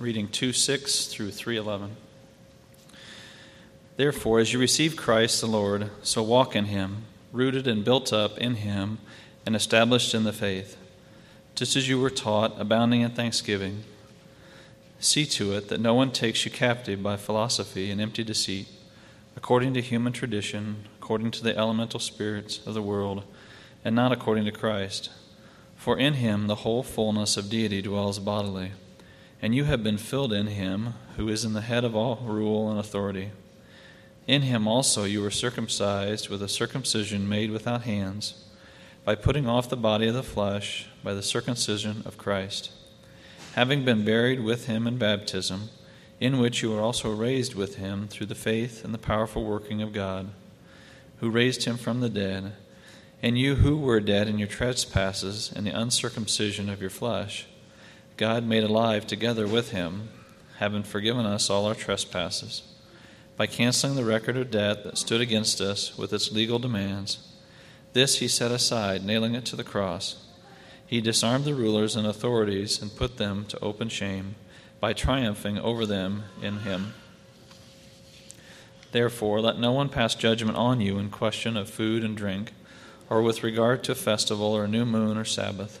reading 2 6 through 311. Therefore, as you receive Christ the Lord, so walk in him, rooted and built up in him, and established in the faith, just as you were taught, abounding in thanksgiving. See to it that no one takes you captive by philosophy and empty deceit, according to human tradition, according to the elemental spirits of the world, and not according to Christ. For in him the whole fullness of deity dwells bodily, and you have been filled in him who is in the head of all rule and authority. In him also you were circumcised with a circumcision made without hands, by putting off the body of the flesh by the circumcision of Christ, having been buried with him in baptism, in which you were also raised with him through the faith and the powerful working of God, who raised him from the dead and you who were dead in your trespasses and the uncircumcision of your flesh, God made alive together with him, having forgiven us all our trespasses, by canceling the record of debt that stood against us with its legal demands. This he set aside, nailing it to the cross. He disarmed the rulers and authorities and put them to open shame by triumphing over them in him. Therefore, let no one pass judgment on you in question of food and drink or with regard to festival or new moon or Sabbath.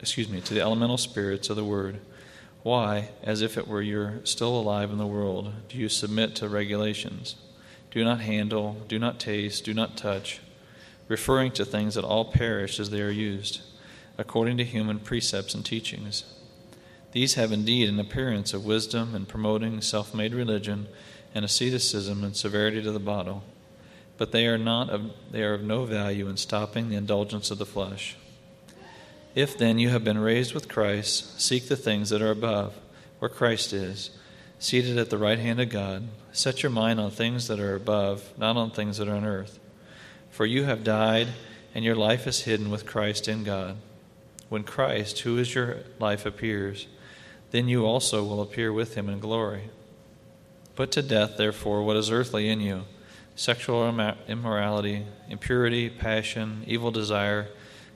excuse me, to the elemental spirits of the word, why, as if it were you're still alive in the world, do you submit to regulations? Do not handle, do not taste, do not touch, referring to things that all perish as they are used, according to human precepts and teachings. These have indeed an appearance of wisdom in promoting self made religion and asceticism and severity to the bottle, but they are not of, they are of no value in stopping the indulgence of the flesh. If then you have been raised with Christ, seek the things that are above, where Christ is, seated at the right hand of God. Set your mind on things that are above, not on things that are on earth. For you have died, and your life is hidden with Christ in God. When Christ, who is your life, appears, then you also will appear with him in glory. Put to death, therefore, what is earthly in you sexual immorality, impurity, passion, evil desire,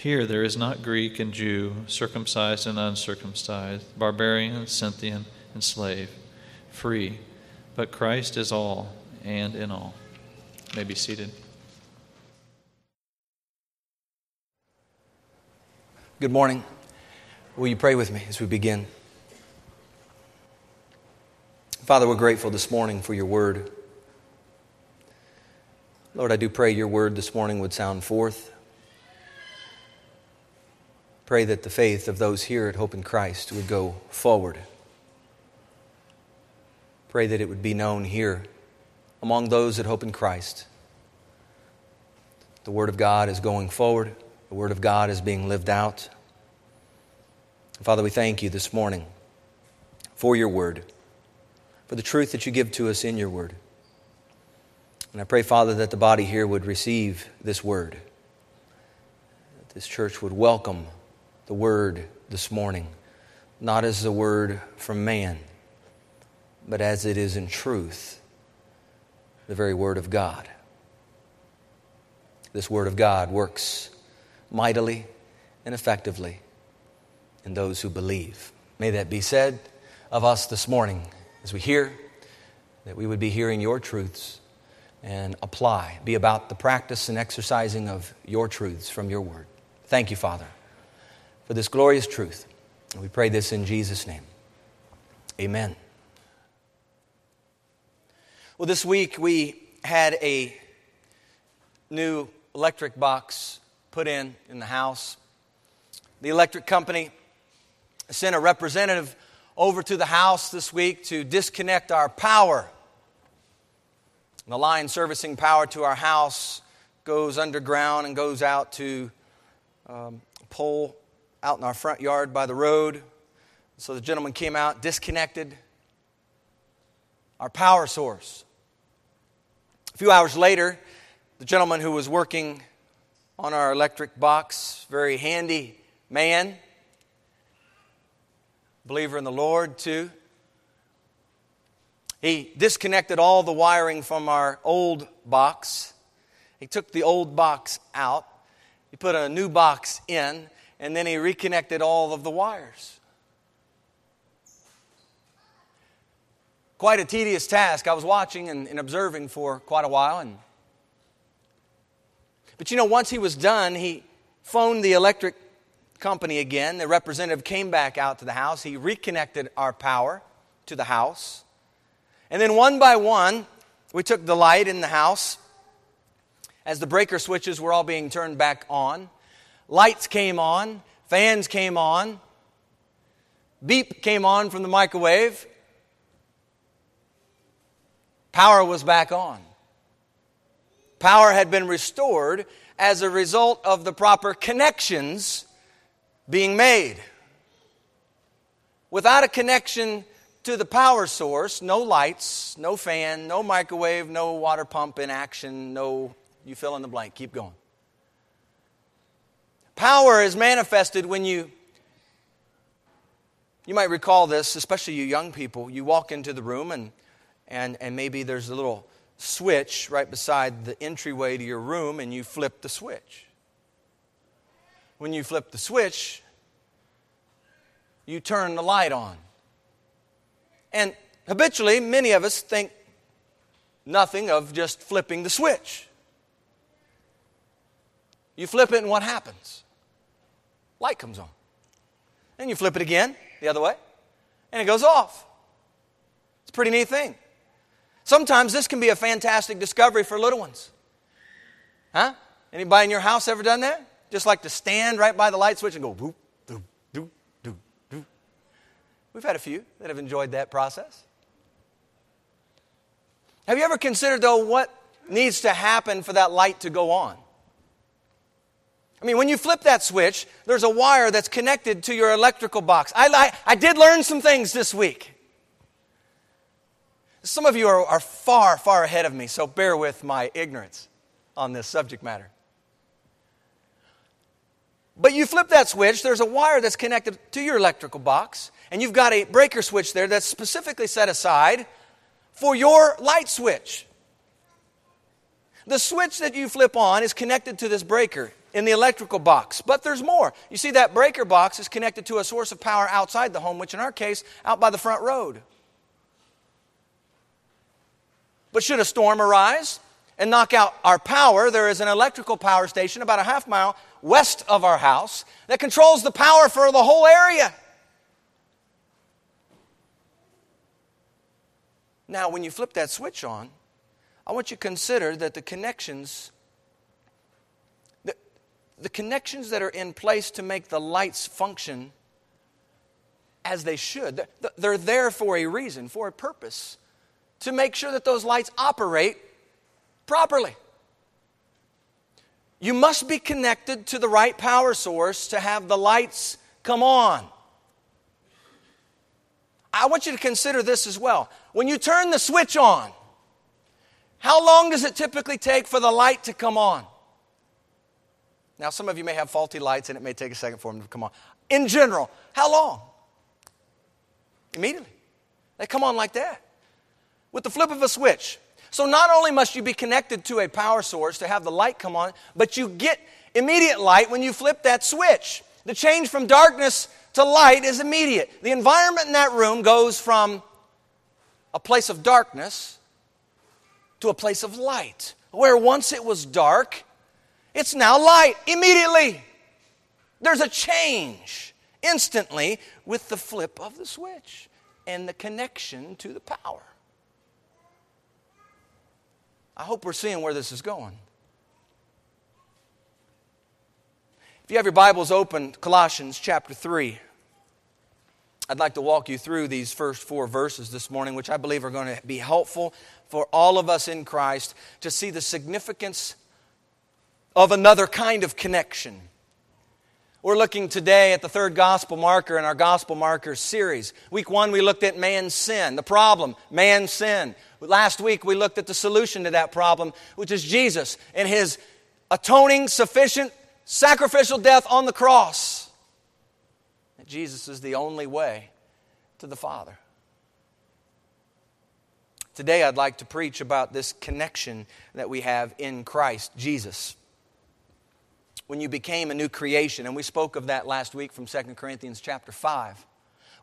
Here there is not Greek and Jew, circumcised and uncircumcised, barbarian, Scythian, and slave, free, but Christ is all and in all. You may be seated. Good morning. Will you pray with me as we begin? Father, we're grateful this morning for your word. Lord, I do pray your word this morning would sound forth. Pray that the faith of those here at Hope in Christ would go forward. Pray that it would be known here among those at Hope in Christ. The Word of God is going forward, the Word of God is being lived out. Father, we thank you this morning for your Word, for the truth that you give to us in your Word. And I pray, Father, that the body here would receive this word. That this church would welcome the word this morning, not as the word from man, but as it is in truth, the very word of God. This word of God works mightily and effectively in those who believe. May that be said of us this morning as we hear, that we would be hearing your truths and apply, be about the practice and exercising of your truths from your word. Thank you, Father, for this glorious truth. And we pray this in Jesus' name. Amen. Well, this week we had a new electric box put in in the house. The electric company sent a representative over to the house this week to disconnect our power. The line servicing power to our house goes underground and goes out to um, pole out in our front yard by the road. So the gentleman came out, disconnected our power source. A few hours later, the gentleman who was working on our electric box, very handy man, believer in the Lord too. He disconnected all the wiring from our old box. He took the old box out. He put a new box in, and then he reconnected all of the wires. quite a tedious task. I was watching and, and observing for quite a while. And, but you know, once he was done, he phoned the electric company again. The representative came back out to the house. He reconnected our power to the house. And then one by one, we took the light in the house as the breaker switches were all being turned back on. Lights came on, fans came on, beep came on from the microwave, Power was back on. Power had been restored as a result of the proper connections being made. Without a connection to the power source, no lights, no fan, no microwave, no water pump in action, no, you fill in the blank, keep going. Power is manifested when you, you might recall this, especially you young people, you walk into the room and and, and maybe there's a little switch right beside the entryway to your room, and you flip the switch. When you flip the switch, you turn the light on. And habitually, many of us think nothing of just flipping the switch. You flip it, and what happens? Light comes on. Then you flip it again, the other way, and it goes off. It's a pretty neat thing. Sometimes this can be a fantastic discovery for little ones. Huh? Anybody in your house ever done that? Just like to stand right by the light switch and go boop, doop, doop, doop, doop. We've had a few that have enjoyed that process. Have you ever considered, though, what needs to happen for that light to go on? I mean, when you flip that switch, there's a wire that's connected to your electrical box. I, I, I did learn some things this week. Some of you are, are far, far ahead of me, so bear with my ignorance on this subject matter. But you flip that switch, there's a wire that's connected to your electrical box, and you've got a breaker switch there that's specifically set aside for your light switch. The switch that you flip on is connected to this breaker in the electrical box. But there's more. You see, that breaker box is connected to a source of power outside the home, which in our case, out by the front road. But should a storm arise and knock out our power, there is an electrical power station about a half mile west of our house that controls the power for the whole area. Now, when you flip that switch on, I want you to consider that the connections the connections that are in place to make the lights function as they should, they're there for a reason, for a purpose to make sure that those lights operate properly. You must be connected to the right power source to have the lights come on. I want you to consider this as well. When you turn the switch on, how long does it typically take for the light to come on? Now, some of you may have faulty lights and it may take a second for them to come on. In general, how long? Immediately. They come on like that with the flip of a switch. So not only must you be connected to a power source to have the light come on, but you get immediate light when you flip that switch. The change from darkness to light is immediate. The environment in that room goes from a place of darkness to a place of light. Where once it was dark, it's now light immediately. There's a change instantly with the flip of the switch and the connection to the power. I hope we're seeing where this is going. If you have your Bibles open, Colossians chapter 3. I'd like to walk you through these first four verses this morning, which I believe are going to be helpful for all of us in Christ to see the significance of another kind of connection. We're looking today at the third gospel marker in our gospel marker series. Week one, we looked at man's sin, the problem, man's sin. Last week, we looked at the solution to that problem, which is Jesus and his atoning, sufficient, sacrificial death on the cross. Jesus is the only way to the Father. Today, I'd like to preach about this connection that we have in Christ Jesus when you became a new creation, and we spoke of that last week from 2 Corinthians chapter 5.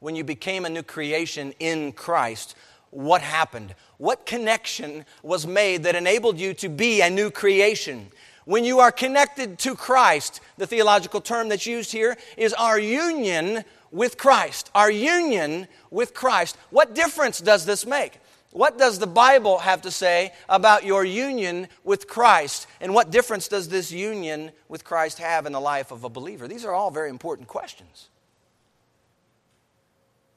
When you became a new creation in Christ, what happened? What connection was made that enabled you to be a new creation? When you are connected to Christ, the theological term that's used here is our union with Christ. Our union with Christ. What difference does this make? What does the Bible have to say about your union with Christ? And what difference does this union with Christ have in the life of a believer? These are all very important questions.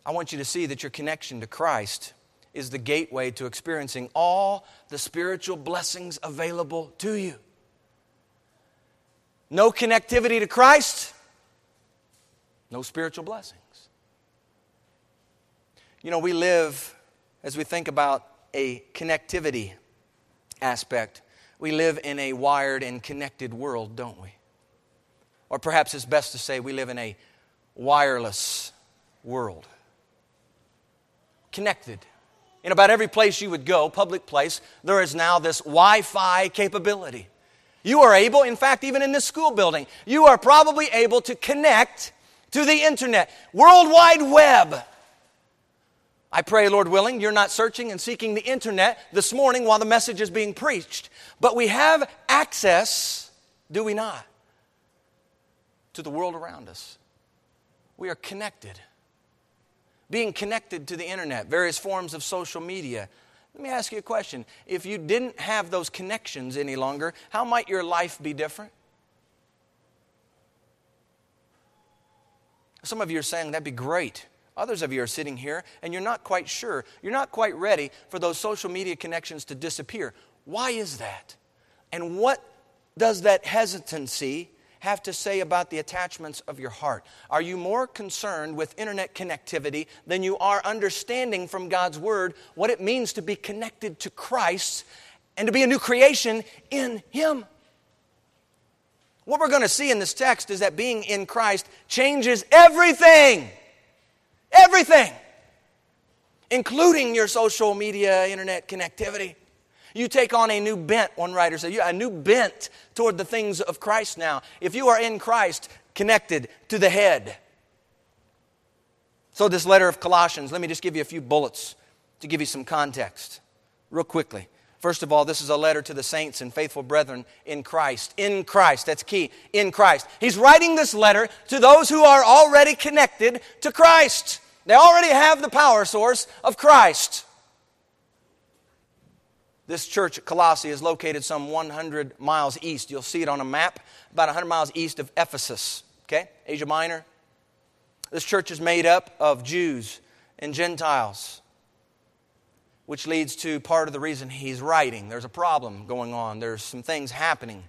I want you to see that your connection to Christ is the gateway to experiencing all the spiritual blessings available to you. No connectivity to Christ, no spiritual blessings. You know, we live as we think about a connectivity aspect, we live in a wired and connected world, don't we? Or perhaps it's best to say we live in a wireless world. Connected. In about every place you would go, public place, there is now this Wi Fi capability. You are able, in fact, even in this school building, you are probably able to connect to the internet. World Wide Web. I pray, Lord willing, you're not searching and seeking the internet this morning while the message is being preached. But we have access, do we not, to the world around us. We are connected. Being connected to the internet, various forms of social media. Let me ask you a question. If you didn't have those connections any longer, how might your life be different? Some of you are saying that'd be great. Others of you are sitting here and you're not quite sure. You're not quite ready for those social media connections to disappear. Why is that? And what does that hesitancy have to say about the attachments of your heart? Are you more concerned with internet connectivity than you are understanding from God's Word what it means to be connected to Christ and to be a new creation in Him? What we're going to see in this text is that being in Christ changes everything. Everything, including your social media, internet connectivity. You take on a new bent, one writer said, a new bent toward the things of Christ now. If you are in Christ, connected to the head. So, this letter of Colossians, let me just give you a few bullets to give you some context, real quickly. First of all, this is a letter to the saints and faithful brethren in Christ. In Christ, that's key. In Christ. He's writing this letter to those who are already connected to Christ. They already have the power source of Christ. This church at Colossae is located some 100 miles east. You'll see it on a map, about 100 miles east of Ephesus, okay? Asia Minor. This church is made up of Jews and Gentiles which leads to part of the reason he's writing. There's a problem going on, there's some things happening.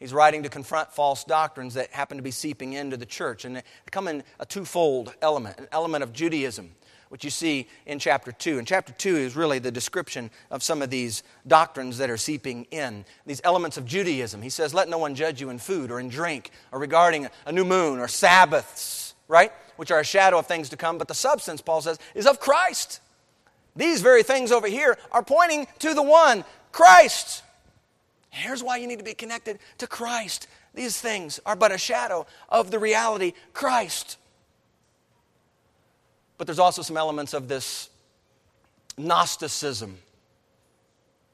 He's writing to confront false doctrines that happen to be seeping into the church. And they come in a twofold element an element of Judaism, which you see in chapter 2. And chapter 2 is really the description of some of these doctrines that are seeping in. These elements of Judaism. He says, Let no one judge you in food or in drink or regarding a new moon or Sabbaths, right? Which are a shadow of things to come. But the substance, Paul says, is of Christ. These very things over here are pointing to the one, Christ. Here's why you need to be connected to Christ. These things are but a shadow of the reality, Christ. But there's also some elements of this Gnosticism,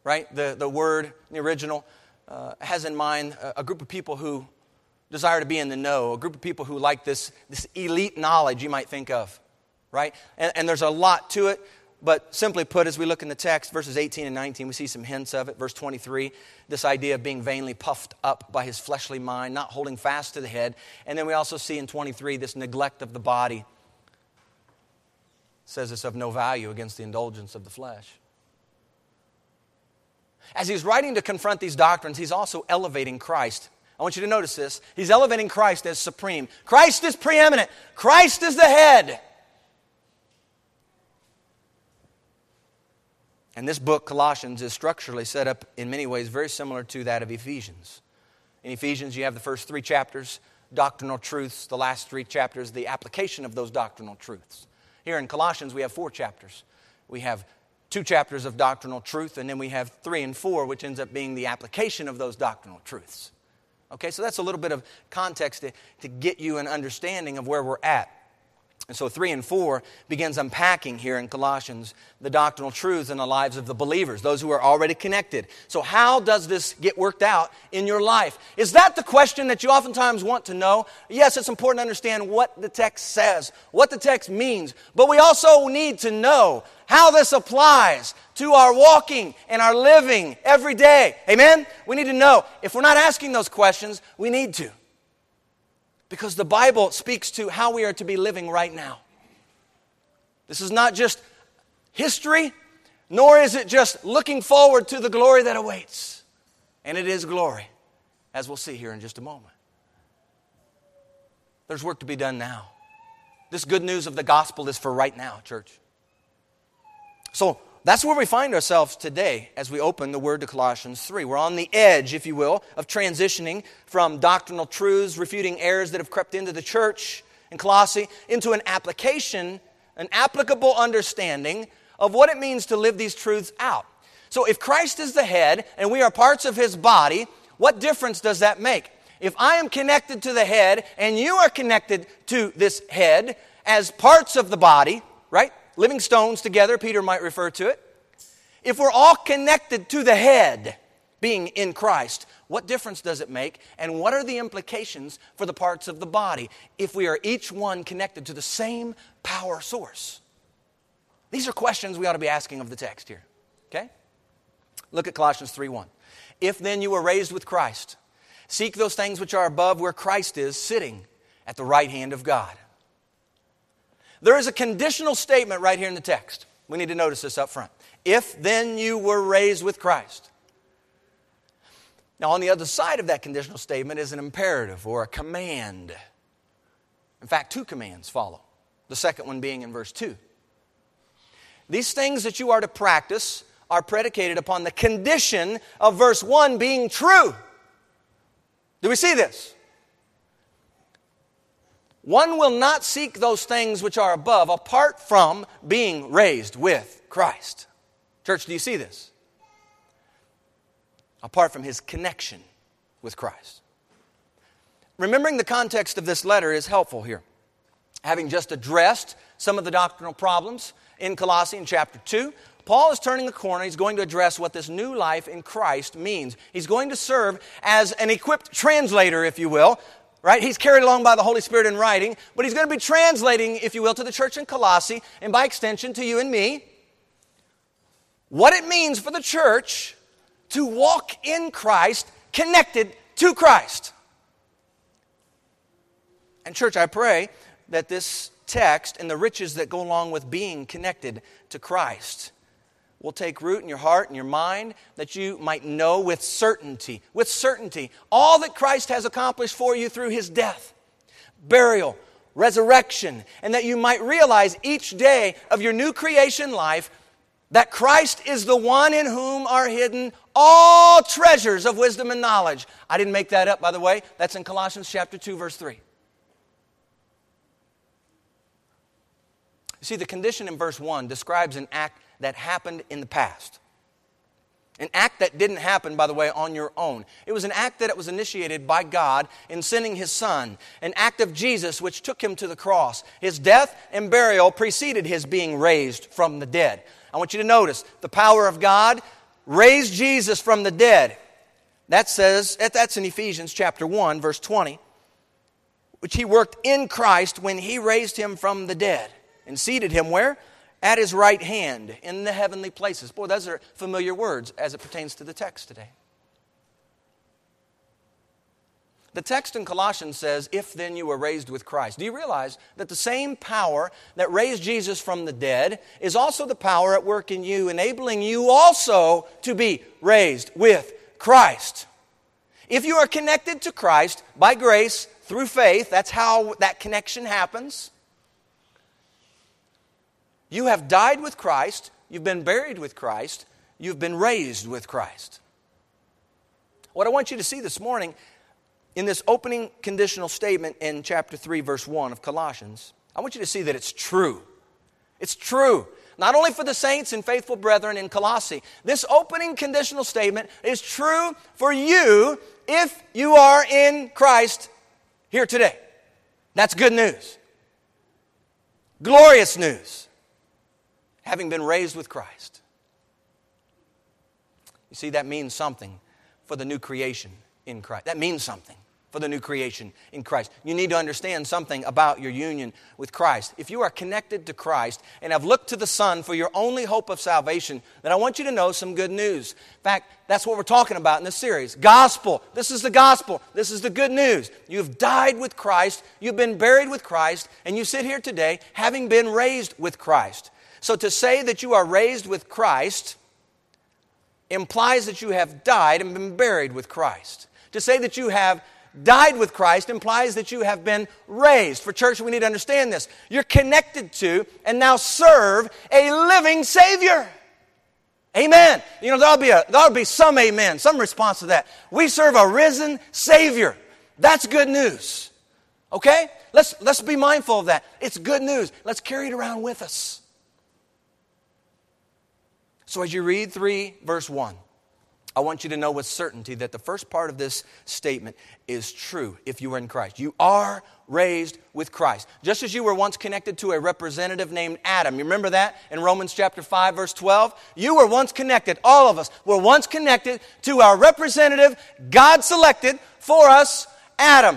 right? The, the word, in the original, uh, has in mind a, a group of people who desire to be in the know, a group of people who like this, this elite knowledge you might think of, right? And, and there's a lot to it But simply put, as we look in the text, verses 18 and 19, we see some hints of it. Verse 23, this idea of being vainly puffed up by his fleshly mind, not holding fast to the head. And then we also see in 23 this neglect of the body. It says it's of no value against the indulgence of the flesh. As he's writing to confront these doctrines, he's also elevating Christ. I want you to notice this. He's elevating Christ as supreme. Christ is preeminent, Christ is the head. And this book, Colossians, is structurally set up in many ways very similar to that of Ephesians. In Ephesians, you have the first three chapters, doctrinal truths, the last three chapters, the application of those doctrinal truths. Here in Colossians, we have four chapters. We have two chapters of doctrinal truth, and then we have three and four, which ends up being the application of those doctrinal truths. Okay, so that's a little bit of context to, to get you an understanding of where we're at. And so 3 and 4 begins unpacking here in Colossians the doctrinal truths in the lives of the believers, those who are already connected. So, how does this get worked out in your life? Is that the question that you oftentimes want to know? Yes, it's important to understand what the text says, what the text means, but we also need to know how this applies to our walking and our living every day. Amen? We need to know. If we're not asking those questions, we need to. Because the Bible speaks to how we are to be living right now. This is not just history, nor is it just looking forward to the glory that awaits. And it is glory, as we'll see here in just a moment. There's work to be done now. This good news of the gospel is for right now, church. So, that's where we find ourselves today as we open the word to Colossians 3. We're on the edge, if you will, of transitioning from doctrinal truths, refuting errors that have crept into the church in Colossae, into an application, an applicable understanding of what it means to live these truths out. So, if Christ is the head and we are parts of his body, what difference does that make? If I am connected to the head and you are connected to this head as parts of the body, right? Living stones together, Peter might refer to it. If we're all connected to the head, being in Christ, what difference does it make? And what are the implications for the parts of the body if we are each one connected to the same power source? These are questions we ought to be asking of the text here. Okay? Look at Colossians 3 1. If then you were raised with Christ, seek those things which are above where Christ is sitting at the right hand of God. There is a conditional statement right here in the text. We need to notice this up front. If then you were raised with Christ. Now, on the other side of that conditional statement is an imperative or a command. In fact, two commands follow. The second one being in verse 2. These things that you are to practice are predicated upon the condition of verse 1 being true. Do we see this? One will not seek those things which are above apart from being raised with Christ. Church, do you see this? Apart from his connection with Christ. Remembering the context of this letter is helpful here. Having just addressed some of the doctrinal problems in Colossians chapter 2, Paul is turning the corner. He's going to address what this new life in Christ means. He's going to serve as an equipped translator, if you will, right? He's carried along by the Holy Spirit in writing, but he's going to be translating, if you will, to the church in Colossae, and by extension to you and me, what it means for the church to walk in Christ, connected to Christ. And, church, I pray that this text and the riches that go along with being connected to Christ will take root in your heart and your mind, that you might know with certainty, with certainty, all that Christ has accomplished for you through his death, burial, resurrection, and that you might realize each day of your new creation life that Christ is the one in whom are hidden all treasures of wisdom and knowledge. I didn't make that up, by the way. That's in Colossians chapter 2, verse 3. You see, the condition in verse 1 describes an act that happened in the past. An act that didn't happen, by the way, on your own. It was an act that was initiated by God in sending His Son, an act of Jesus which took Him to the cross. His death and burial preceded His being raised from the dead. I want you to notice the power of God raised Jesus from the dead. That says, that's in Ephesians chapter 1, verse 20, which He worked in Christ when He raised Him from the dead and seated Him where? At his right hand in the heavenly places. Boy, those are familiar words as it pertains to the text today. The text in Colossians says, If then you were raised with Christ. Do you realize that the same power that raised Jesus from the dead is also the power at work in you, enabling you also to be raised with Christ? If you are connected to Christ by grace through faith, that's how that connection happens. You have died with Christ, you've been buried with Christ, you've been raised with Christ. What I want you to see this morning in this opening conditional statement in chapter 3, verse 1 of Colossians, I want you to see that it's true. It's true. Not only for the saints and faithful brethren in Colossae. This opening conditional statement is true for you if you are in Christ here today. That's good news. Glorious news. Having been raised with Christ. You see, that means something for the new creation in Christ. That means something for the new creation in Christ. You need to understand something about your union with Christ. If you are connected to Christ and have looked to the Son for your only hope of salvation, then I want you to know some good news. In fact, that's what we're talking about in this series. Gospel. This is the gospel. This is the good news. You've died with Christ, you've been buried with Christ, and you sit here today having been raised with Christ. So to say that you are raised with Christ implies that you have died and been buried with Christ. To say that you have died with Christ implies that you have been raised. For church, we need to understand this. You're connected to and now serve a living Savior. Amen. You know, there'll be, a, there'll be some amen, some response to that. We serve a risen Savior. That's good news. Okay? Let's, let's be mindful of that. It's good news. Let's carry it around with us. So as you read 3, verse 1, I want you to know with certainty that the first part of this statement is true if you are in Christ. You are raised with Christ. Just as you were once connected to a representative named Adam. You remember that in Romans chapter 5 verse 12? You were once connected, all of us were once connected to our representative God selected for us, Adam.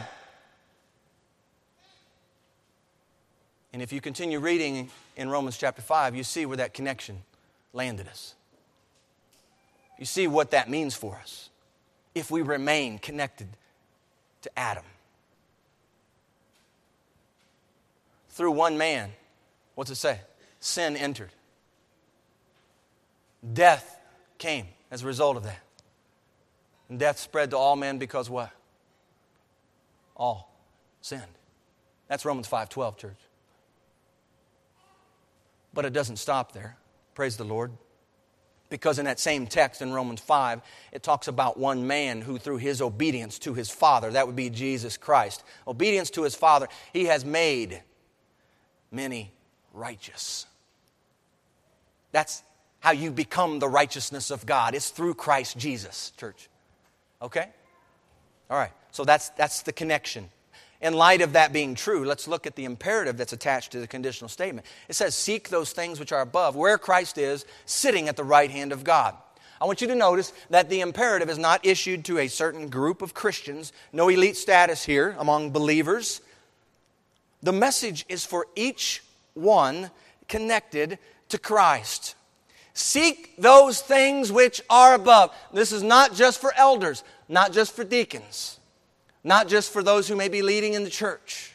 And if you continue reading in Romans chapter 5, you see where that connection landed us. You see what that means for us if we remain connected to Adam. Through one man, what's it say? Sin entered. Death came as a result of that. And death spread to all men because what? All sinned. That's Romans 5:12, church. But it doesn't stop there. Praise the Lord. Because in that same text in Romans 5, it talks about one man who, through his obedience to his Father, that would be Jesus Christ, obedience to his Father, he has made many righteous. That's how you become the righteousness of God. It's through Christ Jesus, church. Okay? All right. So that's, that's the connection. In light of that being true, let's look at the imperative that's attached to the conditional statement. It says, Seek those things which are above, where Christ is, sitting at the right hand of God. I want you to notice that the imperative is not issued to a certain group of Christians, no elite status here among believers. The message is for each one connected to Christ. Seek those things which are above. This is not just for elders, not just for deacons not just for those who may be leading in the church,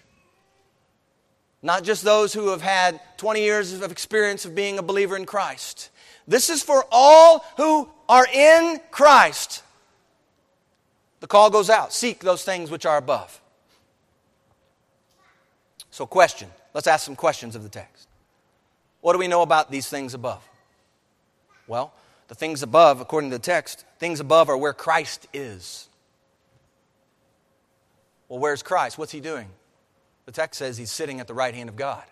not just those who have had 20 years of experience of being a believer in Christ. This is for all who are in Christ. The call goes out seek those things which are above. So, question. Let's ask some questions of the text. What do we know about these things above? Well, the things above, according to the text, things above are where Christ is. Well, where's Christ? What's he doing? The text says he's sitting at the right hand of God.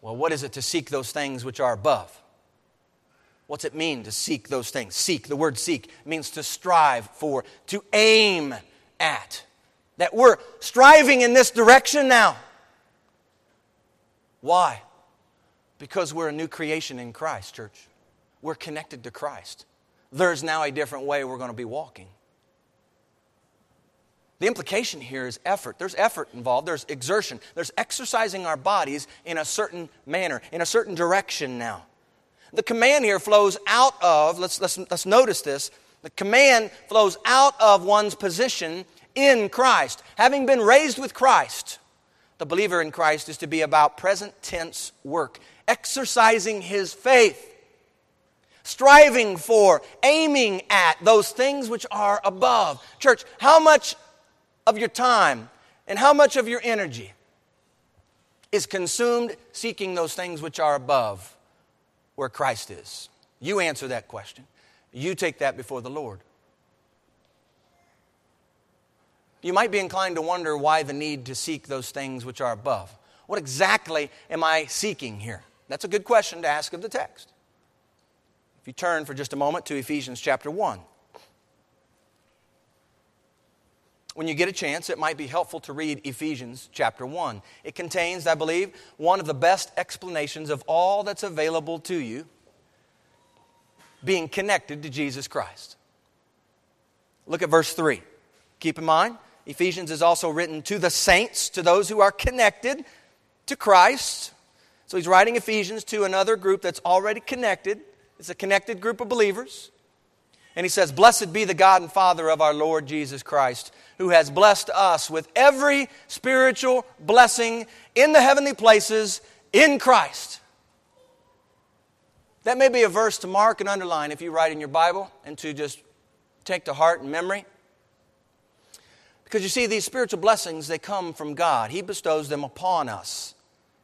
Well, what is it to seek those things which are above? What's it mean to seek those things? Seek, the word seek, means to strive for, to aim at. That we're striving in this direction now. Why? Because we're a new creation in Christ, church. We're connected to Christ. There's now a different way we're going to be walking. The implication here is effort. There's effort involved, there's exertion, there's exercising our bodies in a certain manner, in a certain direction now. The command here flows out of, let's, let's, let's notice this, the command flows out of one's position in Christ. Having been raised with Christ, the believer in Christ is to be about present tense work, exercising his faith striving for, aiming at those things which are above. Church, how much of your time and how much of your energy is consumed seeking those things which are above where Christ is? You answer that question. You take that before the Lord. You might be inclined to wonder why the need to seek those things which are above. What exactly am I seeking here? That's a good question to ask of the text. If you turn for just a moment to Ephesians chapter 1. When you get a chance, it might be helpful to read Ephesians chapter 1. It contains, I believe, one of the best explanations of all that's available to you being connected to Jesus Christ. Look at verse 3. Keep in mind, Ephesians is also written to the saints, to those who are connected to Christ. So he's writing Ephesians to another group that's already connected. It's a connected group of believers. And he says, Blessed be the God and Father of our Lord Jesus Christ who has blessed us with every spiritual blessing in the heavenly places in Christ. That may be a verse to mark and underline if you write in your Bible and to just take to heart and memory. Because you see, these spiritual blessings, they come from God. He bestows them upon us.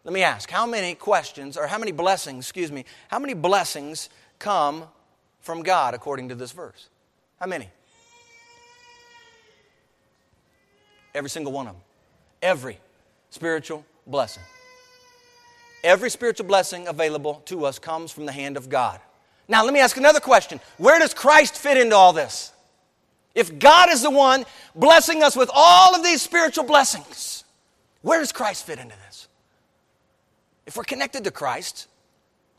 Let me ask, how many questions, or how many blessings, excuse me, how many blessings come from God according to this verse? How many? Every single one of them. Every spiritual blessing. Every spiritual blessing available to us comes from the hand of God. Now, let me ask another question Where does Christ fit into all this? If God is the one blessing us with all of these spiritual blessings, where does Christ fit into this? If we're connected to Christ,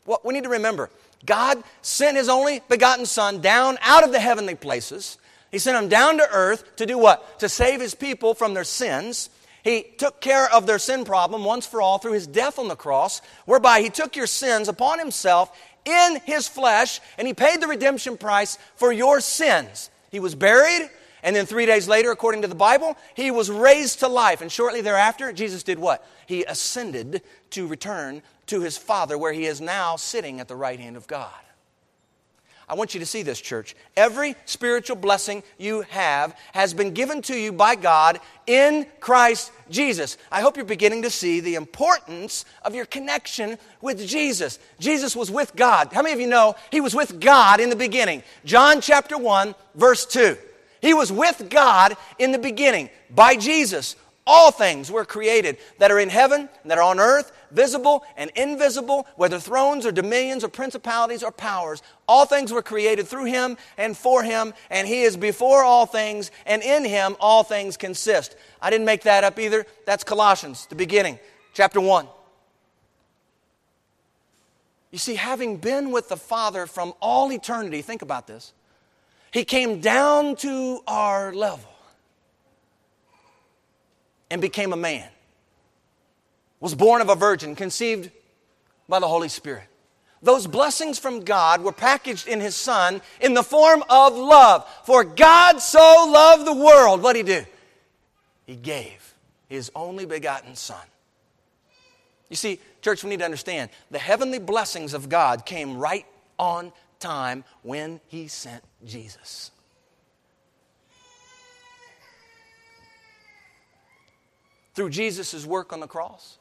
what we need to remember God sent His only begotten Son down out of the heavenly places he sent him down to earth to do what? To save his people from their sins. He took care of their sin problem once for all through his death on the cross, whereby he took your sins upon himself in his flesh, and he paid the redemption price for your sins. He was buried, and then three days later, according to the Bible, he was raised to life. And shortly thereafter, Jesus did what? He ascended to return to his Father, where he is now sitting at the right hand of God. I want you to see this, church. Every spiritual blessing you have has been given to you by God in Christ Jesus. I hope you're beginning to see the importance of your connection with Jesus. Jesus was with God. How many of you know he was with God in the beginning? John chapter 1, verse 2. He was with God in the beginning by Jesus. All things were created that are in heaven, and that are on earth, visible and invisible, whether thrones or dominions or principalities or powers. All things were created through him and for him, and he is before all things, and in him all things consist. I didn't make that up either. That's Colossians, the beginning, chapter 1. You see, having been with the Father from all eternity, think about this. He came down to our level and became a man was born of a virgin, conceived by the Holy Spirit. Those blessings from God were packaged in His Son in the form of love. For God so loved the world, what did He do? He gave His only begotten Son. You see, church, we need to understand the heavenly blessings of God came right on time when He sent Jesus. Through Jesus' work on the cross,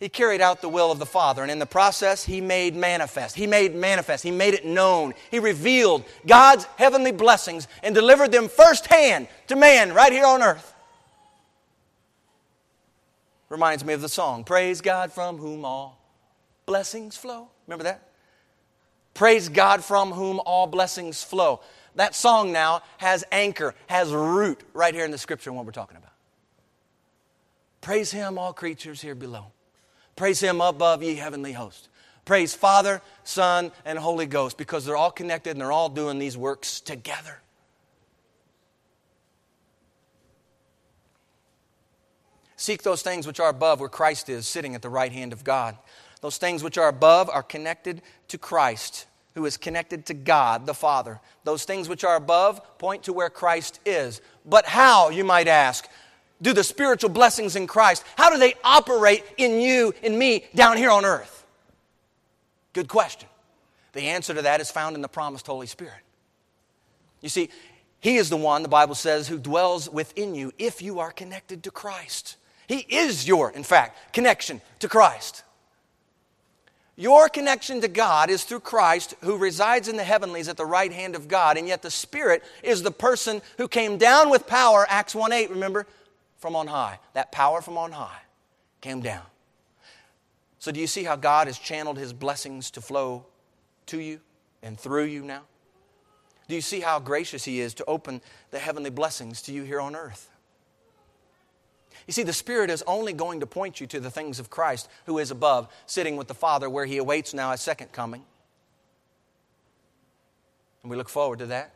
he carried out the will of the Father. And in the process, he made manifest. He made manifest. He made it known. He revealed God's heavenly blessings and delivered them firsthand to man right here on earth. Reminds me of the song, Praise God from whom all blessings flow. Remember that? Praise God from whom all blessings flow. That song now has anchor, has root right here in the scripture what we're talking about. Praise Him, all creatures here below. Praise Him above ye heavenly host. Praise Father, Son, and Holy Ghost because they're all connected and they're all doing these works together. Seek those things which are above, where Christ is, sitting at the right hand of God. Those things which are above are connected to Christ, who is connected to God the Father. Those things which are above point to where Christ is. But how, you might ask, do the spiritual blessings in Christ, how do they operate in you, in me, down here on earth? Good question. The answer to that is found in the promised Holy Spirit. You see, He is the one, the Bible says, who dwells within you if you are connected to Christ. He is your, in fact, connection to Christ. Your connection to God is through Christ who resides in the heavenlies at the right hand of God, and yet the Spirit is the person who came down with power, Acts 1 8, remember, from on high. That power from on high came down. So, do you see how God has channeled His blessings to flow to you and through you now? Do you see how gracious He is to open the heavenly blessings to you here on earth? You see, the Spirit is only going to point you to the things of Christ who is above, sitting with the Father, where He awaits now a second coming. And we look forward to that.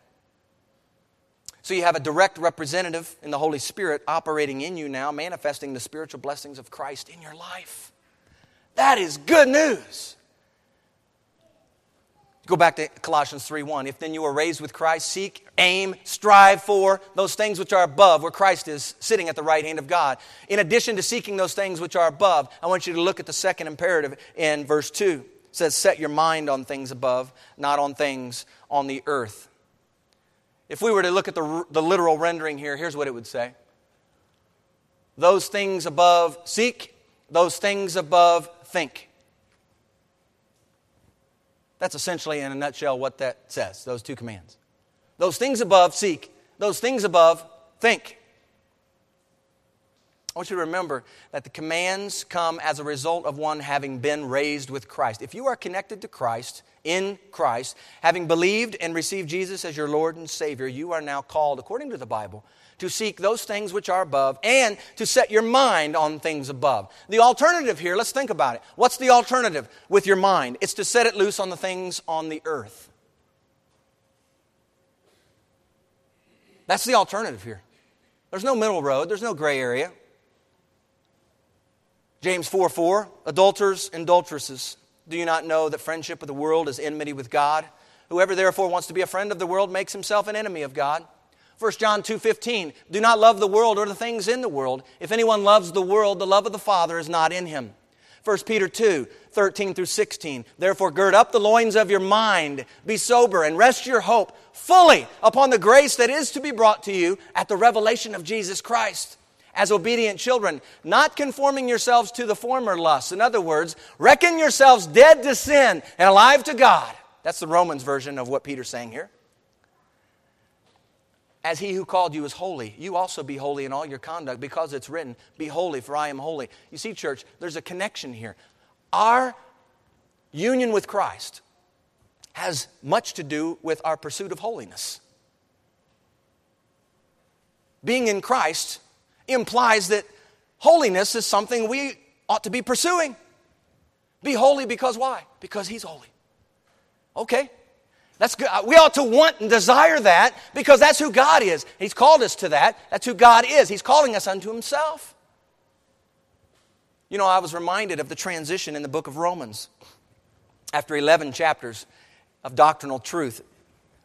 So you have a direct representative in the Holy Spirit operating in you now, manifesting the spiritual blessings of Christ in your life. That is good news. Go back to Colossians 3:1. If then you were raised with Christ, seek, aim, strive for those things which are above, where Christ is sitting at the right hand of God. In addition to seeking those things which are above, I want you to look at the second imperative in verse 2. It says, Set your mind on things above, not on things on the earth. If we were to look at the, the literal rendering here, here's what it would say Those things above seek, those things above think. That's essentially, in a nutshell, what that says, those two commands. Those things above, seek. Those things above, think. I want you to remember that the commands come as a result of one having been raised with Christ. If you are connected to Christ, in Christ, having believed and received Jesus as your Lord and Savior, you are now called, according to the Bible, to seek those things which are above and to set your mind on things above. The alternative here, let's think about it. What's the alternative with your mind? It's to set it loose on the things on the earth. That's the alternative here. There's no middle road, there's no gray area. James 4 4, adulterers and adulteresses, do you not know that friendship with the world is enmity with God? Whoever therefore wants to be a friend of the world makes himself an enemy of God. 1 John 2:15 Do not love the world or the things in the world. If anyone loves the world, the love of the Father is not in him. 1 Peter 2, 13 through 16. Therefore, gird up the loins of your mind, be sober, and rest your hope fully upon the grace that is to be brought to you at the revelation of Jesus Christ. As obedient children, not conforming yourselves to the former lusts. In other words, reckon yourselves dead to sin and alive to God. That's the Romans version of what Peter's saying here as he who called you is holy, you also be holy in all your conduct, because it's written, Be holy, for I am holy. You see, church, there's a connection here. Our union with Christ has much to do with our pursuit of holiness. Being in Christ implies that holiness is something we ought to be pursuing. Be holy because why? Because He's holy. Okay, that's good. We ought to want and desire that because that's who God is. He's called us to that. That's who God is. He's calling us unto Himself. You know, I was reminded of the transition in the book of Romans. After 11 chapters of doctrinal truth,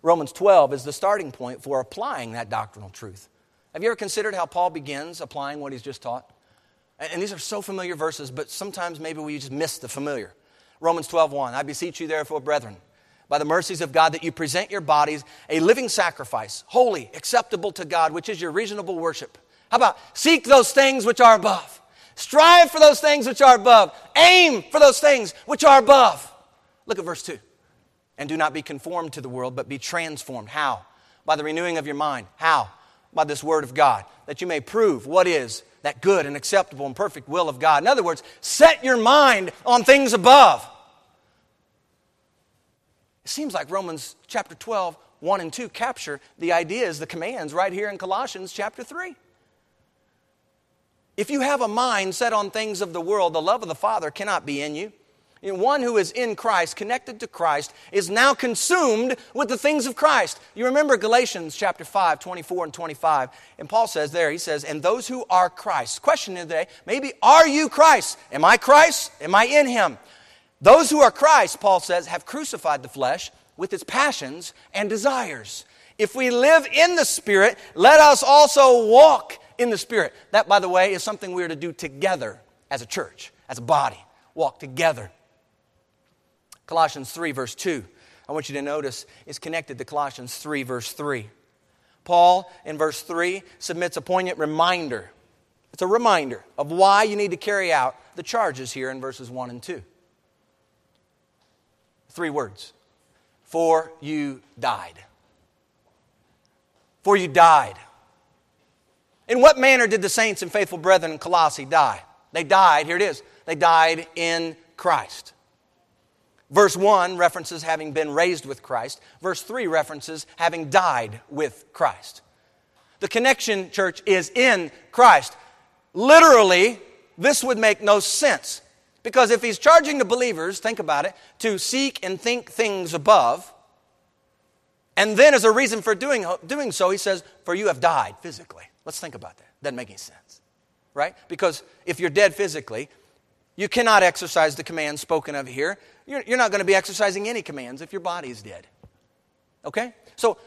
Romans 12 is the starting point for applying that doctrinal truth. Have you ever considered how Paul begins applying what he's just taught? And these are so familiar verses, but sometimes maybe we just miss the familiar. Romans 12, 1. I beseech you, therefore, brethren by the mercies of God that you present your bodies a living sacrifice, holy, acceptable to God, which is your reasonable worship. How about seek those things which are above? Strive for those things which are above. Aim for those things which are above. Look at verse 2. And do not be conformed to the world, but be transformed. How? By the renewing of your mind. How? By this word of God, that you may prove what is that good and acceptable and perfect will of God. In other words, set your mind on things above it seems like Romans chapter 12, 1 and 2 capture the ideas, the commands right here in Colossians chapter 3. If you have a mind set on things of the world, the love of the Father cannot be in you. One who is in Christ, connected to Christ, is now consumed with the things of Christ. You remember Galatians chapter 5, 24 and 25. And Paul says there, he says, And those who are Christ. Question today, maybe, are you Christ? Am I Christ? Am I in him? Those who are Christ, Paul says, have crucified the flesh with its passions and desires. If we live in the Spirit, let us also walk in the Spirit. That, by the way, is something we are to do together as a church, as a body. Walk together. Colossians 3, verse 2, I want you to notice is connected to Colossians 3, verse 3. Paul, in verse 3, submits a poignant reminder. It's a reminder of why you need to carry out the charges here in verses 1 and 2. Three words For you died. For you died. In what manner did the saints and faithful brethren in Colossae die? They died, here it is, they died in Christ. Verse 1 references having been raised with Christ. Verse 3 references having died with Christ. The connection, church, is in Christ. Literally, this would make no sense. Because if he's charging the believers, think about it, to seek and think things above, and then as a reason for doing, doing so, he says, For you have died physically. Let's think about that. Doesn't make any sense, right? Because if you're dead physically, you cannot exercise the command spoken of here. You're, you're not going to be exercising any commands if your body is dead. Okay? So,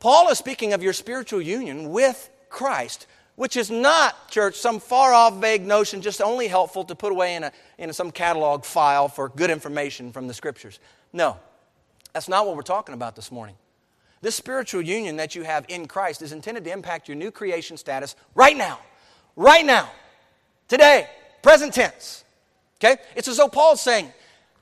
Paul is speaking of your spiritual union with Christ, which is not, church, some far off vague notion just only helpful to put away in, a, in some catalog file for good information from the scriptures. No, that's not what we're talking about this morning. This spiritual union that you have in Christ is intended to impact your new creation status right now. Right now. Today. Present tense. Okay? It's as though Paul's saying,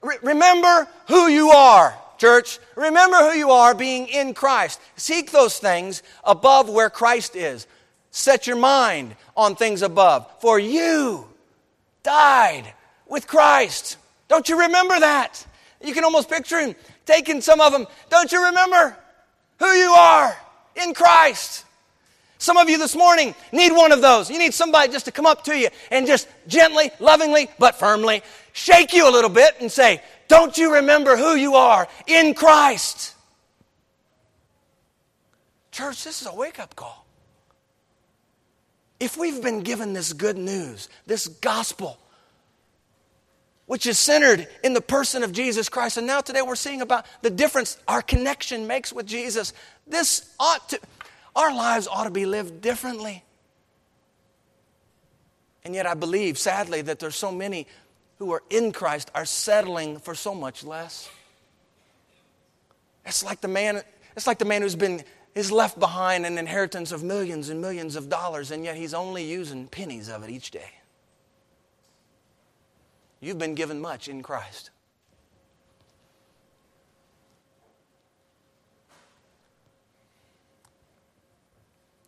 remember who you are, church. Remember who you are being in Christ. Seek those things above where Christ is. Set your mind on things above. For you died with Christ. Don't you remember that? You can almost picture him taking some of them. Don't you remember? who you are in Christ. Some of you this morning need one of those. You need somebody just to come up to you and just gently, lovingly, but firmly shake you a little bit and say, Don't you remember who you are in Christ? Church, this is a wake up call. If we've been given this good news, this gospel, which is centered in the person of Jesus Christ. And now today we're seeing about the difference our connection makes with Jesus. This ought to, our lives ought to be lived differently. And yet I believe, sadly, that there's so many who are in Christ are settling for so much less. It's like the man, it's like the man who's been is left behind an inheritance of millions and millions of dollars, and yet he's only using pennies of it each day. You've been given much in Christ.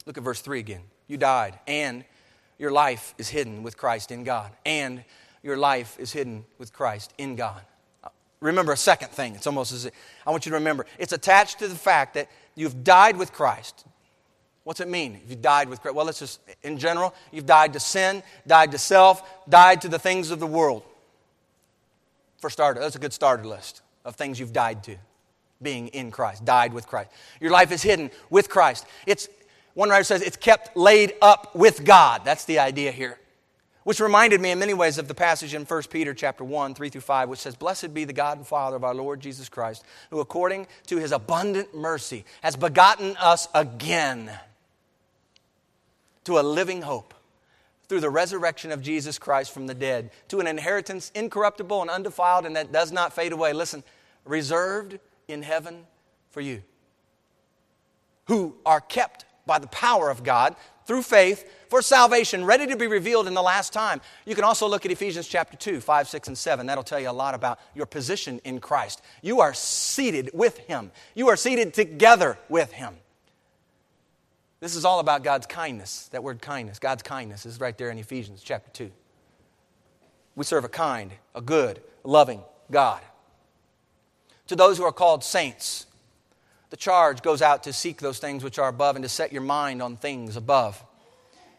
Look at verse 3 again. You died, and your life is hidden with Christ in God. And your life is hidden with Christ in God. Remember a second thing. It's almost as if, I want you to remember. It's attached to the fact that you've died with Christ. What's it mean if you died with Christ? Well, it's just in general, you've died to sin, died to self, died to the things of the world. For starter, that's a good starter list of things you've died to. Being in Christ, died with Christ. Your life is hidden with Christ. It's one writer says it's kept laid up with God. That's the idea here. Which reminded me in many ways of the passage in 1 Peter chapter 1, 3 through 5, which says, Blessed be the God and Father of our Lord Jesus Christ, who according to his abundant mercy has begotten us again to a living hope through the resurrection of Jesus Christ from the dead to an inheritance incorruptible and undefiled and that does not fade away. Listen, reserved in heaven for you, who are kept by the power of God through faith for salvation, ready to be revealed in the last time. You can also look at Ephesians chapter 2, 5, 6, and 7. That'll tell you a lot about your position in Christ. You are seated with Him, you are seated together with Him. This is all about God's kindness. That word kindness, God's kindness, is right there in Ephesians chapter 2. We serve a kind, a good, loving God. To those who are called saints, the charge goes out to seek those things which are above and to set your mind on things above.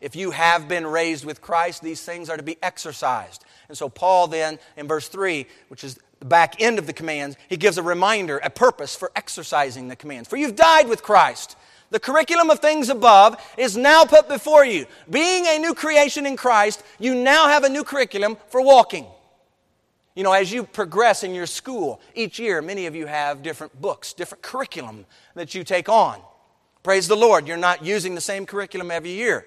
If you have been raised with Christ, these things are to be exercised. And so, Paul then, in verse 3, which is the back end of the commands, he gives a reminder, a purpose for exercising the commands. For you've died with Christ. The curriculum of things above is now put before you. Being a new creation in Christ, you now have a new curriculum for walking. You know, as you progress in your school, each year, many of you have different books, different curriculum that you take on. Praise the Lord, you're not using the same curriculum every year,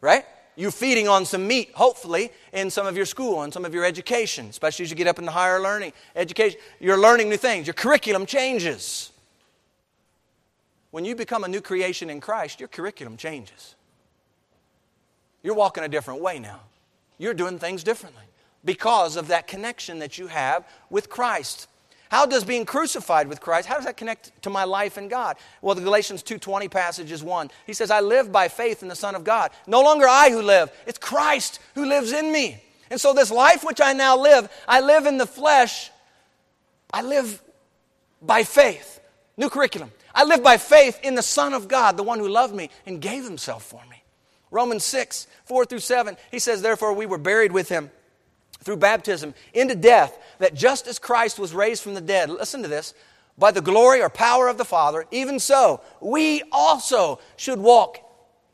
right? You're feeding on some meat, hopefully, in some of your school and some of your education, especially as you get up into higher learning education. You're learning new things. Your curriculum changes. When you become a new creation in Christ, your curriculum changes. You're walking a different way now. You're doing things differently because of that connection that you have with Christ. How does being crucified with Christ, how does that connect to my life in God? Well, the Galatians 2.20 passage is one. He says, I live by faith in the Son of God. No longer I who live, it's Christ who lives in me. And so this life which I now live, I live in the flesh, I live by faith. New curriculum. I live by faith in the Son of God, the one who loved me and gave himself for me. Romans 6, 4 through 7, he says, Therefore we were buried with him through baptism into death, that just as Christ was raised from the dead, listen to this, by the glory or power of the Father, even so, we also should walk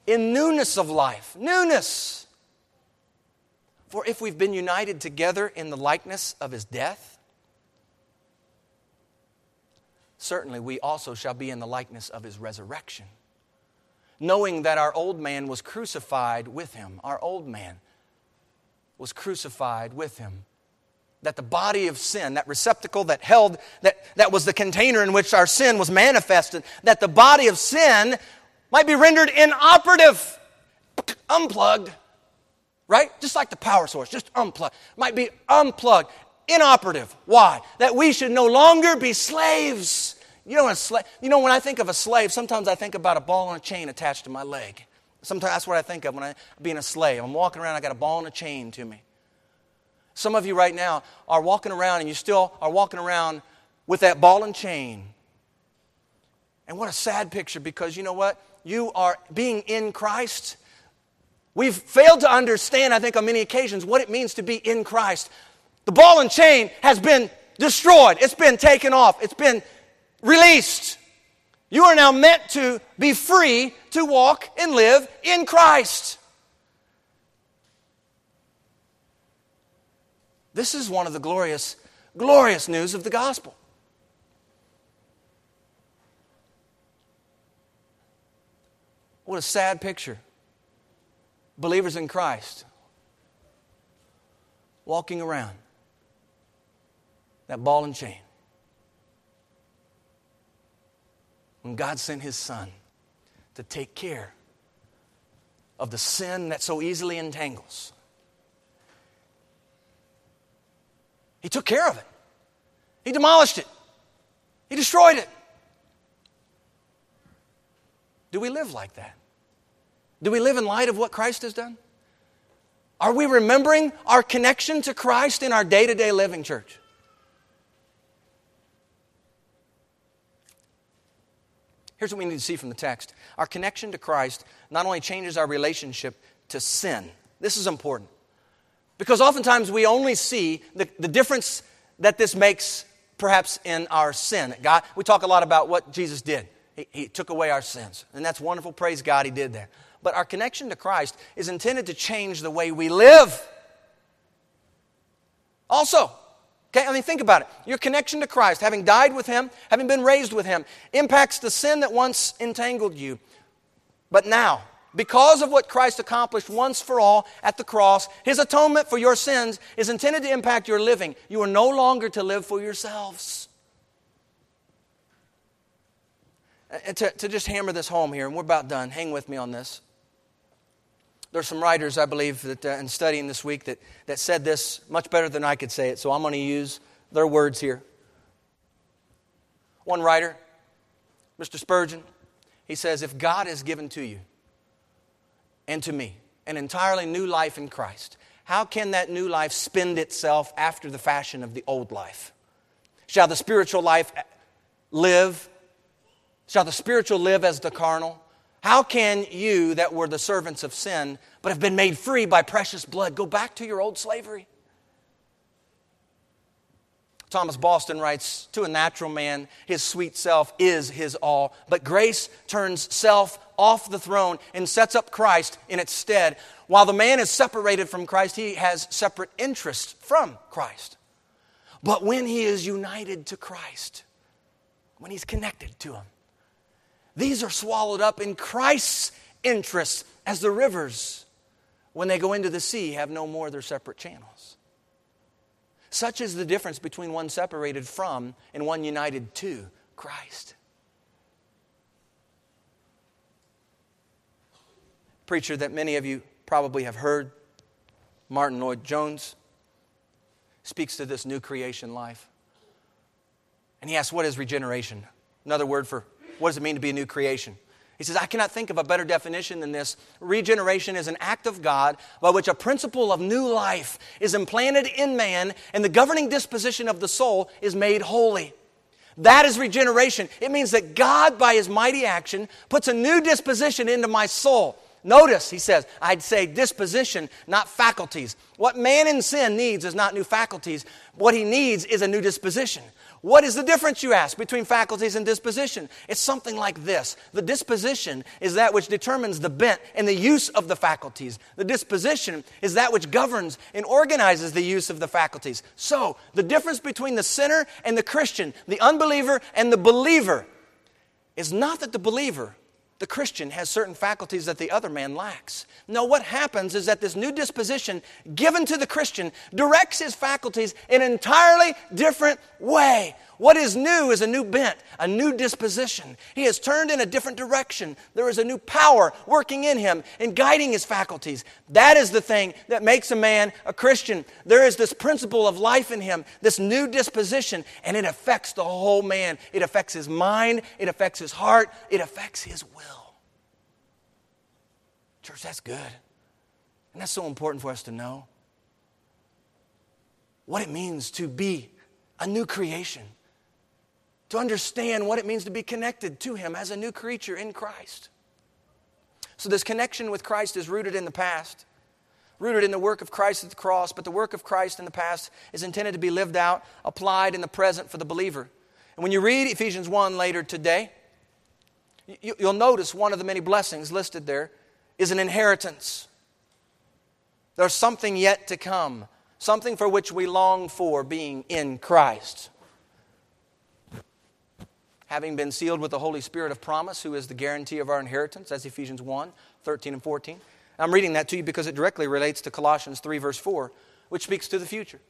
in newness of life. Newness. For if we've been united together in the likeness of his death, certainly we also shall be in the likeness of his resurrection. Knowing that our old man was crucified with him, our old man was crucified with him. That the body of sin, that receptacle that held, that, that was the container in which our sin was manifested, that the body of sin might be rendered inoperative, unplugged, right? Just like the power source, just unplugged. Might be unplugged, inoperative. Why? That we should no longer be slaves you know, a slave, you know, when I think of a slave, sometimes I think about a ball and a chain attached to my leg. Sometimes that's what I think of when I'm being a slave. I'm walking around, I got a ball and a chain to me. Some of you right now are walking around and you still are walking around with that ball and chain. And what a sad picture because you know what? You are being in Christ. We've failed to understand, I think, on many occasions, what it means to be in Christ. The ball and chain has been destroyed, it's been taken off, it's been released. You are now meant to be free to walk and live in Christ. This is one of the glorious, glorious news of the gospel. What a sad picture. Believers in Christ walking around that ball and chain. When God sent His Son to take care of the sin that so easily entangles. He took care of it, He demolished it, He destroyed it. Do we live like that? Do we live in light of what Christ has done? Are we remembering our connection to Christ in our day to day living, church? Here's what we need to see from the text our connection to Christ not only changes our relationship to sin, this is important. Because oftentimes we only see the, the difference that this makes perhaps in our sin. God, we talk a lot about what Jesus did. He, he took away our sins. And that's wonderful. Praise God, He did that. But our connection to Christ is intended to change the way we live. Also, Okay, I mean, think about it. Your connection to Christ, having died with Him, having been raised with Him, impacts the sin that once entangled you. But now, because of what Christ accomplished once for all at the cross, His atonement for your sins is intended to impact your living. You are no longer to live for yourselves. And to, to just hammer this home here, and we're about done, hang with me on this. There's some writers, I believe, that uh, in studying this week that, that said this much better than I could say it, so I'm going to use their words here. One writer, Mr. Spurgeon, he says, If God has given to you and to me an entirely new life in Christ, how can that new life spend itself after the fashion of the old life? Shall the spiritual life live? Shall the spiritual live as the carnal? How can you, that were the servants of sin, but have been made free by precious blood, go back to your old slavery? Thomas Boston writes To a natural man, his sweet self is his all. But grace turns self off the throne and sets up Christ in its stead. While the man is separated from Christ, he has separate interests from Christ. But when he is united to Christ, when he's connected to him, these are swallowed up in Christ's interests as the rivers, when they go into the sea, have no more their separate channels. Such is the difference between one separated from and one united to Christ. Preacher that many of you probably have heard, Martyn Lloyd-Jones, speaks to this new creation life. And he asks, What is regeneration? Another word for what does it mean to be a new creation? He says, I cannot think of a better definition than this. Regeneration is an act of God by which a principle of new life is implanted in man and the governing disposition of the soul is made holy. That is regeneration. It means that God, by his mighty action, puts a new disposition into my soul. Notice, he says, I'd say disposition, not faculties. What man in sin needs is not new faculties. What he needs is a new disposition. What is the difference, you ask, between faculties and disposition? It's something like this The disposition is that which determines the bent and the use of the faculties. The disposition is that which governs and organizes the use of the faculties. So, the difference between the sinner and the Christian, the unbeliever and the believer, is not that the believer the Christian has certain faculties that the other man lacks. No, what happens is that this new disposition given to the Christian directs his faculties in an entirely different way. What is new is a new bent, a new disposition. He has turned in a different direction. There is a new power working in him and guiding his faculties. That is the thing that makes a man a Christian. There is this principle of life in him, this new disposition, and it affects the whole man. It affects his mind, it affects his heart, it affects his will. Church, that's good. And that's so important for us to know what it means to be a new creation to understand what it means to be connected to Him as a new creature in Christ. So, this connection with Christ is rooted in the past, rooted in the work of Christ at the cross, but the work of Christ in the past is intended to be lived out, applied in the present for the believer. And when you read Ephesians 1 later today, you'll notice one of the many blessings listed there is an inheritance. There's something yet to come, something for which we long for being in Christ having been sealed with the Holy Spirit of promise, who is the guarantee of our inheritance. That's Ephesians 1 13 and 14. I'm reading that to you because it directly relates to Colossians 3, verse 4, which speaks to the future.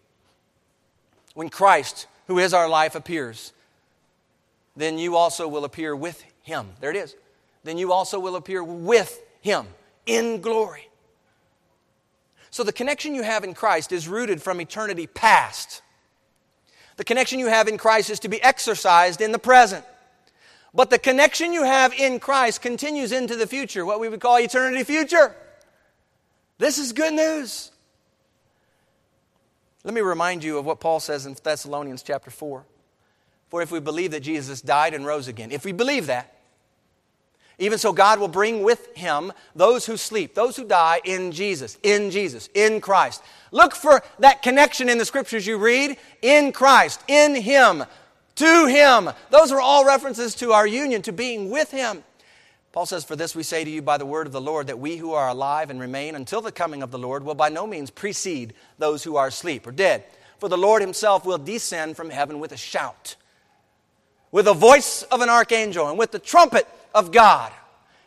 When Christ, who is our life, appears, then you also will appear with him. There it is. Then you also will appear with him in glory. So the connection you have in Christ is rooted from eternity past. The connection you have in Christ is to be exercised in the present. But the connection you have in Christ continues into the future, what we would call eternity future. This is good news. Let me remind you of what Paul says in Thessalonians chapter 4. For if we believe that Jesus died and rose again, if we believe that, even so, God will bring with him those who sleep, those who die in Jesus, in Jesus, in Christ. Look for that connection in the scriptures you read in Christ, in him, to him. Those are all references to our union, to being with him. Paul says, For this we say to you by the word of the Lord, that we who are alive and remain until the coming of the Lord will by no means precede those who are asleep or dead. For the Lord himself will descend from heaven with a shout, with the voice of an archangel, and with the trumpet of God.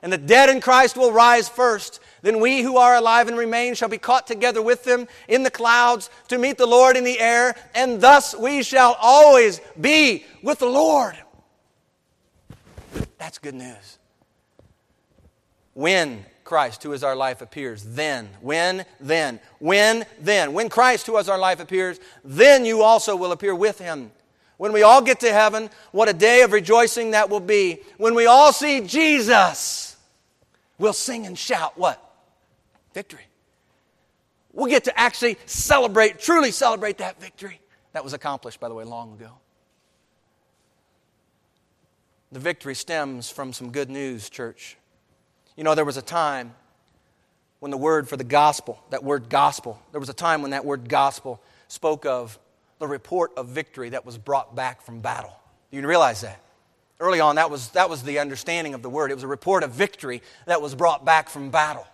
And the dead in Christ will rise first. Then we who are alive and remain shall be caught together with them in the clouds to meet the Lord in the air, and thus we shall always be with the Lord. That's good news. When Christ, who is our life, appears, then, when, then, when, then, when Christ, who is our life, appears, then you also will appear with him when we all get to heaven, what a day of rejoicing that will be. When we all see Jesus, we'll sing and shout what? Victory. We'll get to actually celebrate, truly celebrate that victory. That was accomplished, by the way, long ago. The victory stems from some good news, church. You know, there was a time when the word for the gospel, that word gospel, there was a time when that word gospel spoke of the report of victory that was brought back from battle. You realize that? Early on, that was, that was the understanding of the word. It was a report of victory that was brought back from battle.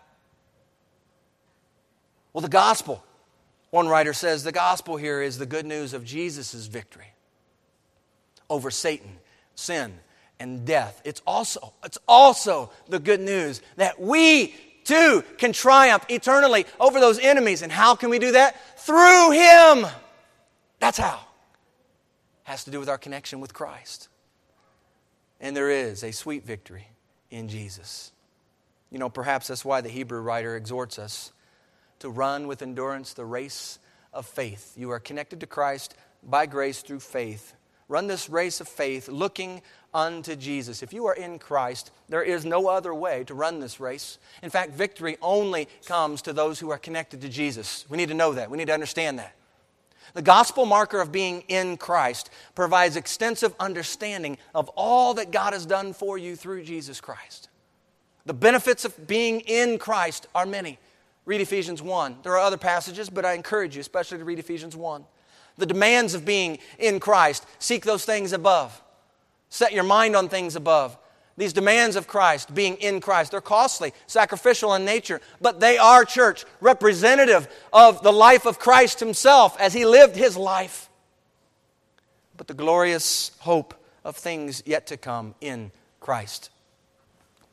Well, the gospel, one writer says, the gospel here is the good news of Jesus' victory over Satan, sin, and death. It's also, it's also the good news that we too can triumph eternally over those enemies. And how can we do that? Through Him. That's how. Has to do with our connection with Christ. And there is a sweet victory in Jesus. You know, perhaps that's why the Hebrew writer exhorts us to run with endurance the race of faith. You are connected to Christ by grace through faith. Run this race of faith looking unto Jesus. If you are in Christ, there is no other way to run this race. In fact, victory only comes to those who are connected to Jesus. We need to know that. We need to understand that. The gospel marker of being in Christ provides extensive understanding of all that God has done for you through Jesus Christ. The benefits of being in Christ are many. Read Ephesians 1. There are other passages, but I encourage you, especially to read Ephesians 1. The demands of being in Christ seek those things above. Set your mind on things above. These demands of Christ, being in Christ, they're costly, sacrificial in nature, but they are, church, representative of the life of Christ Himself as He lived His life. But the glorious hope of things yet to come in Christ.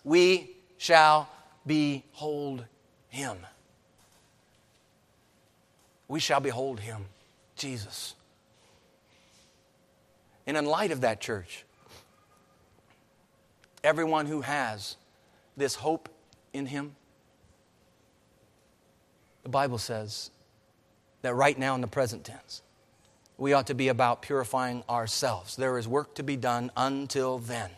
We shall behold Him we shall behold him, Jesus. And in light of that, church, everyone who has this hope in him, the Bible says that right now in the present tense, we ought to be about purifying ourselves. There is work to be done until then.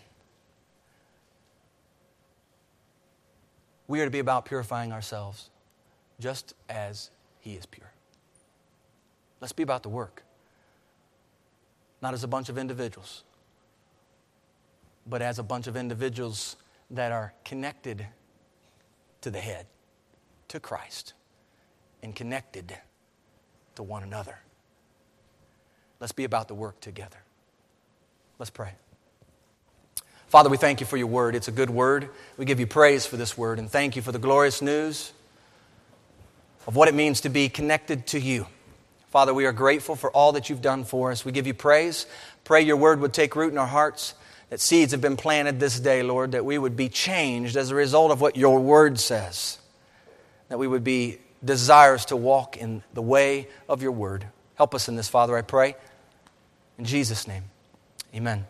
We are to be about purifying ourselves just as He is pure. Let's be about the work. Not as a bunch of individuals, but as a bunch of individuals that are connected to the head, to Christ, and connected to one another. Let's be about the work together. Let's pray. Father, we thank you for your word. It's a good word. We give you praise for this word and thank you for the glorious news of what it means to be connected to you. Father, we are grateful for all that you've done for us. We give you praise. Pray your word would take root in our hearts, that seeds have been planted this day, Lord, that we would be changed as a result of what your word says, that we would be desirous to walk in the way of your word. Help us in this, Father, I pray. In Jesus' name, amen.